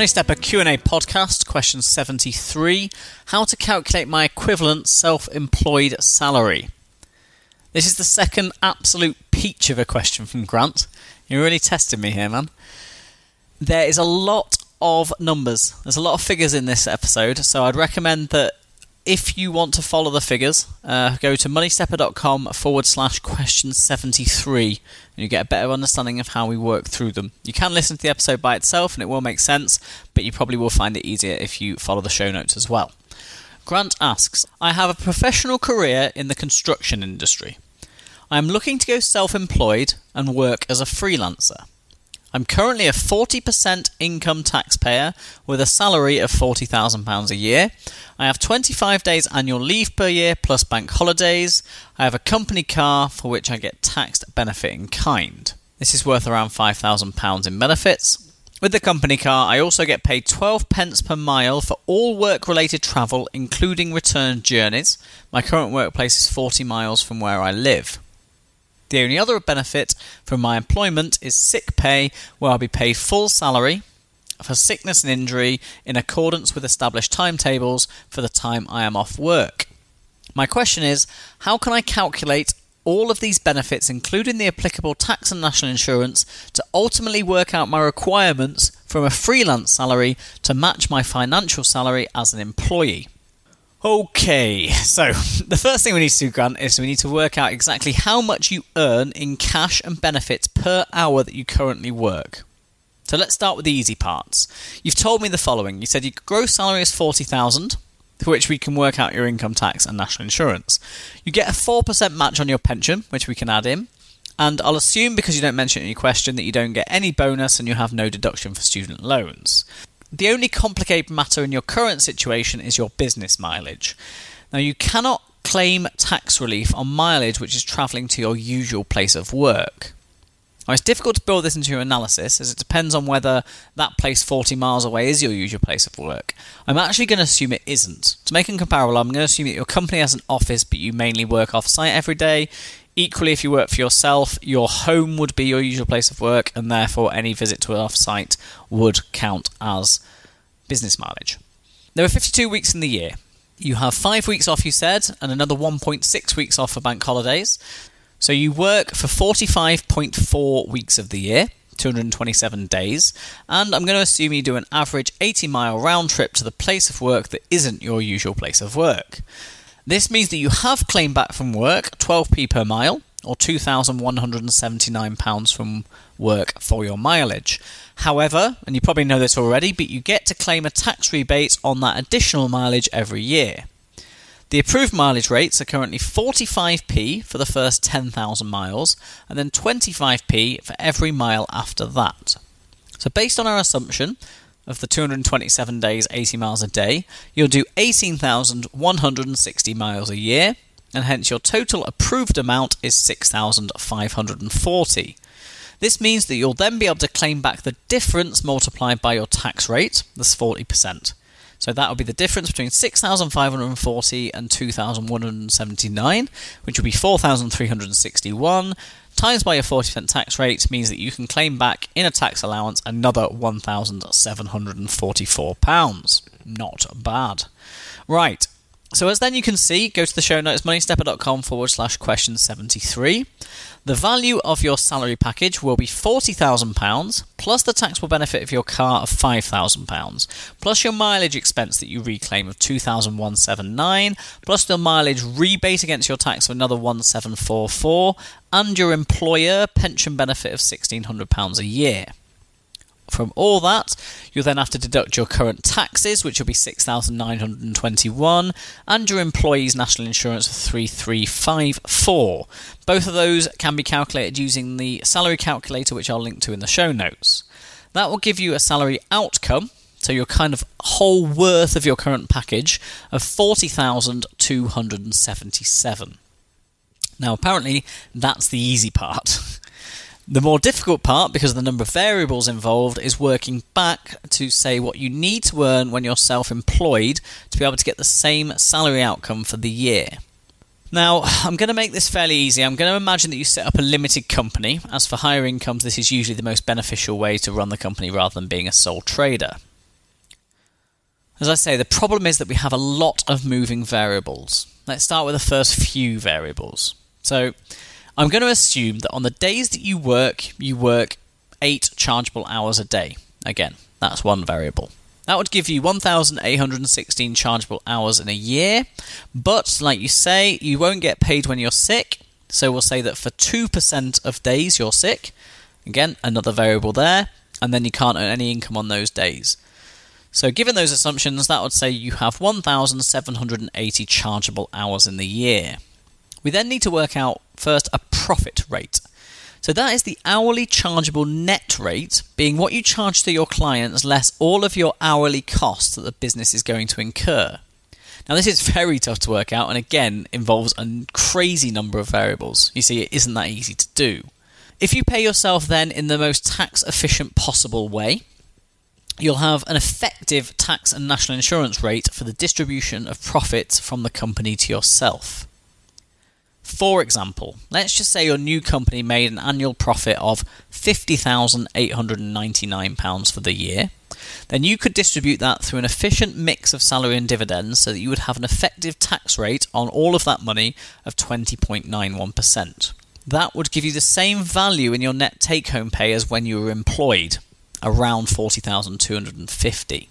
Money Stepper Q&A podcast, question 73, how to calculate my equivalent self-employed salary. This is the second absolute peach of a question from Grant. You're really testing me here, man. There is a lot of numbers. There's a lot of figures in this episode, so I'd recommend that if you want to follow the figures, uh, go to moneystepper.com forward slash question 73 and you get a better understanding of how we work through them. You can listen to the episode by itself and it will make sense, but you probably will find it easier if you follow the show notes as well. Grant asks I have a professional career in the construction industry. I am looking to go self employed and work as a freelancer. I'm currently a 40% income taxpayer with a salary of £40,000 a year. I have 25 days annual leave per year plus bank holidays. I have a company car for which I get taxed benefit in kind. This is worth around £5,000 in benefits. With the company car, I also get paid 12 pence per mile for all work related travel, including return journeys. My current workplace is 40 miles from where I live. The only other benefit from my employment is sick pay, where I'll be paid full salary for sickness and injury in accordance with established timetables for the time I am off work. My question is how can I calculate all of these benefits, including the applicable tax and national insurance, to ultimately work out my requirements from a freelance salary to match my financial salary as an employee? Okay, so the first thing we need to do, Grant, is we need to work out exactly how much you earn in cash and benefits per hour that you currently work. So let's start with the easy parts. You've told me the following. You said your gross salary is 40,000, for which we can work out your income tax and national insurance. You get a 4% match on your pension, which we can add in. And I'll assume because you don't mention it in your question that you don't get any bonus and you have no deduction for student loans. The only complicated matter in your current situation is your business mileage. Now, you cannot claim tax relief on mileage which is travelling to your usual place of work. Now, it's difficult to build this into your analysis as it depends on whether that place 40 miles away is your usual place of work. I'm actually going to assume it isn't. To make it comparable, I'm going to assume that your company has an office but you mainly work off site every day. Equally, if you work for yourself, your home would be your usual place of work, and therefore any visit to an off site would count as business mileage. There are 52 weeks in the year. You have five weeks off, you said, and another 1.6 weeks off for bank holidays. So you work for 45.4 weeks of the year, 227 days, and I'm going to assume you do an average 80 mile round trip to the place of work that isn't your usual place of work. This means that you have claimed back from work 12p per mile, or £2,179 from work for your mileage. However, and you probably know this already, but you get to claim a tax rebate on that additional mileage every year. The approved mileage rates are currently 45p for the first 10,000 miles and then 25p for every mile after that. So, based on our assumption of the 227 days, 80 miles a day, you'll do 18,160 miles a year, and hence your total approved amount is 6,540. This means that you'll then be able to claim back the difference multiplied by your tax rate, that's 40%. So that will be the difference between 6,540 and 2,179, which will be 4,361. Times by your 40% tax rate means that you can claim back in a tax allowance another £1,744. Not bad. Right, so as then you can see, go to the show notes, moneystepper.com forward slash question 73. The value of your salary package will be £40,000 plus the taxable benefit of your car of £5,000 plus your mileage expense that you reclaim of 2179 plus the mileage rebate against your tax of another 1744 and your employer pension benefit of £1,600 a year. From all that, you'll then have to deduct your current taxes, which will be 6,921, and your employee's national insurance of 3354. Both of those can be calculated using the salary calculator, which I'll link to in the show notes. That will give you a salary outcome, so your kind of whole worth of your current package of 40,277. Now, apparently, that's the easy part. The more difficult part, because of the number of variables involved, is working back to say what you need to earn when you're self employed to be able to get the same salary outcome for the year. Now, I'm going to make this fairly easy. I'm going to imagine that you set up a limited company. As for higher incomes, this is usually the most beneficial way to run the company rather than being a sole trader. As I say, the problem is that we have a lot of moving variables. Let's start with the first few variables. So, I'm going to assume that on the days that you work, you work eight chargeable hours a day. Again, that's one variable. That would give you 1,816 chargeable hours in a year, but like you say, you won't get paid when you're sick. So we'll say that for 2% of days you're sick, again, another variable there, and then you can't earn any income on those days. So, given those assumptions, that would say you have 1,780 chargeable hours in the year. We then need to work out first a profit rate. So that is the hourly chargeable net rate, being what you charge to your clients less all of your hourly costs that the business is going to incur. Now, this is very tough to work out and again involves a crazy number of variables. You see, it isn't that easy to do. If you pay yourself then in the most tax efficient possible way, you'll have an effective tax and national insurance rate for the distribution of profits from the company to yourself. For example, let's just say your new company made an annual profit of £50,899 for the year. Then you could distribute that through an efficient mix of salary and dividends so that you would have an effective tax rate on all of that money of 20.91%. That would give you the same value in your net take home pay as when you were employed, around 40,250.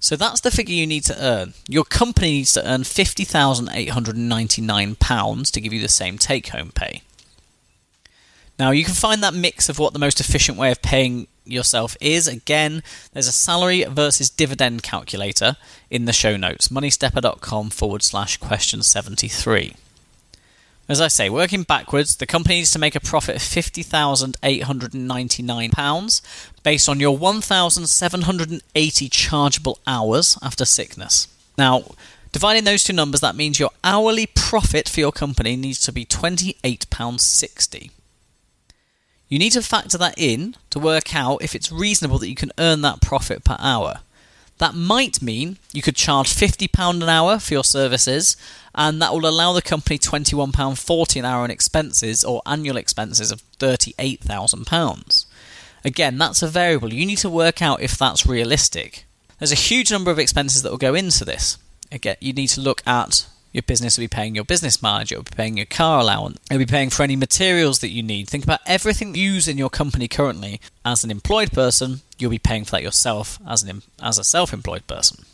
So that's the figure you need to earn. Your company needs to earn £50,899 to give you the same take home pay. Now, you can find that mix of what the most efficient way of paying yourself is. Again, there's a salary versus dividend calculator in the show notes moneystepper.com forward slash question 73. As I say, working backwards, the company needs to make a profit of £50,899 based on your 1,780 chargeable hours after sickness. Now, dividing those two numbers, that means your hourly profit for your company needs to be £28.60. You need to factor that in to work out if it's reasonable that you can earn that profit per hour. That might mean you could charge £50 an hour for your services, and that will allow the company £21.40 an hour in expenses or annual expenses of £38,000. Again, that's a variable. You need to work out if that's realistic. There's a huge number of expenses that will go into this. Again, you need to look at your business will be paying your business manager, will be paying your car allowance, it'll be paying for any materials that you need. Think about everything you use in your company currently. As an employed person, you'll be paying for that yourself as an as a self-employed person.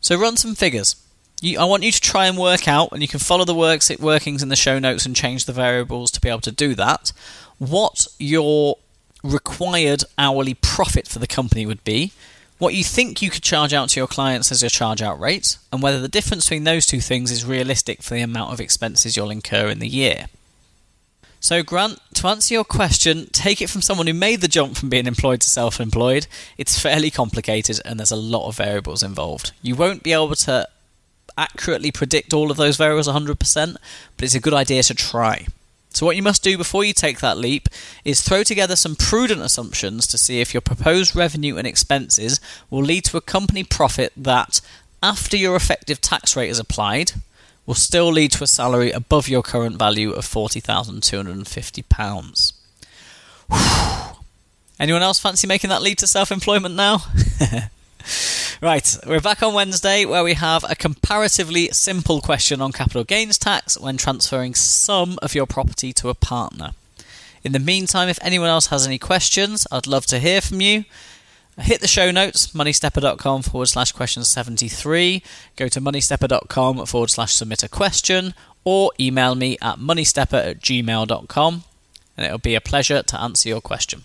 So run some figures. You, I want you to try and work out, and you can follow the works workings in the show notes and change the variables to be able to do that. What your required hourly profit for the company would be what you think you could charge out to your clients as your charge out rate, and whether the difference between those two things is realistic for the amount of expenses you'll incur in the year. So, Grant, to answer your question, take it from someone who made the jump from being employed to self employed. It's fairly complicated and there's a lot of variables involved. You won't be able to accurately predict all of those variables 100%, but it's a good idea to try. So, what you must do before you take that leap is throw together some prudent assumptions to see if your proposed revenue and expenses will lead to a company profit that, after your effective tax rate is applied, will still lead to a salary above your current value of £40,250. Anyone else fancy making that lead to self employment now? Right, we're back on Wednesday where we have a comparatively simple question on capital gains tax when transferring some of your property to a partner. In the meantime, if anyone else has any questions, I'd love to hear from you. Hit the show notes, moneystepper.com forward slash question 73. Go to moneystepper.com forward slash submit a question or email me at moneystepper at gmail.com and it'll be a pleasure to answer your question.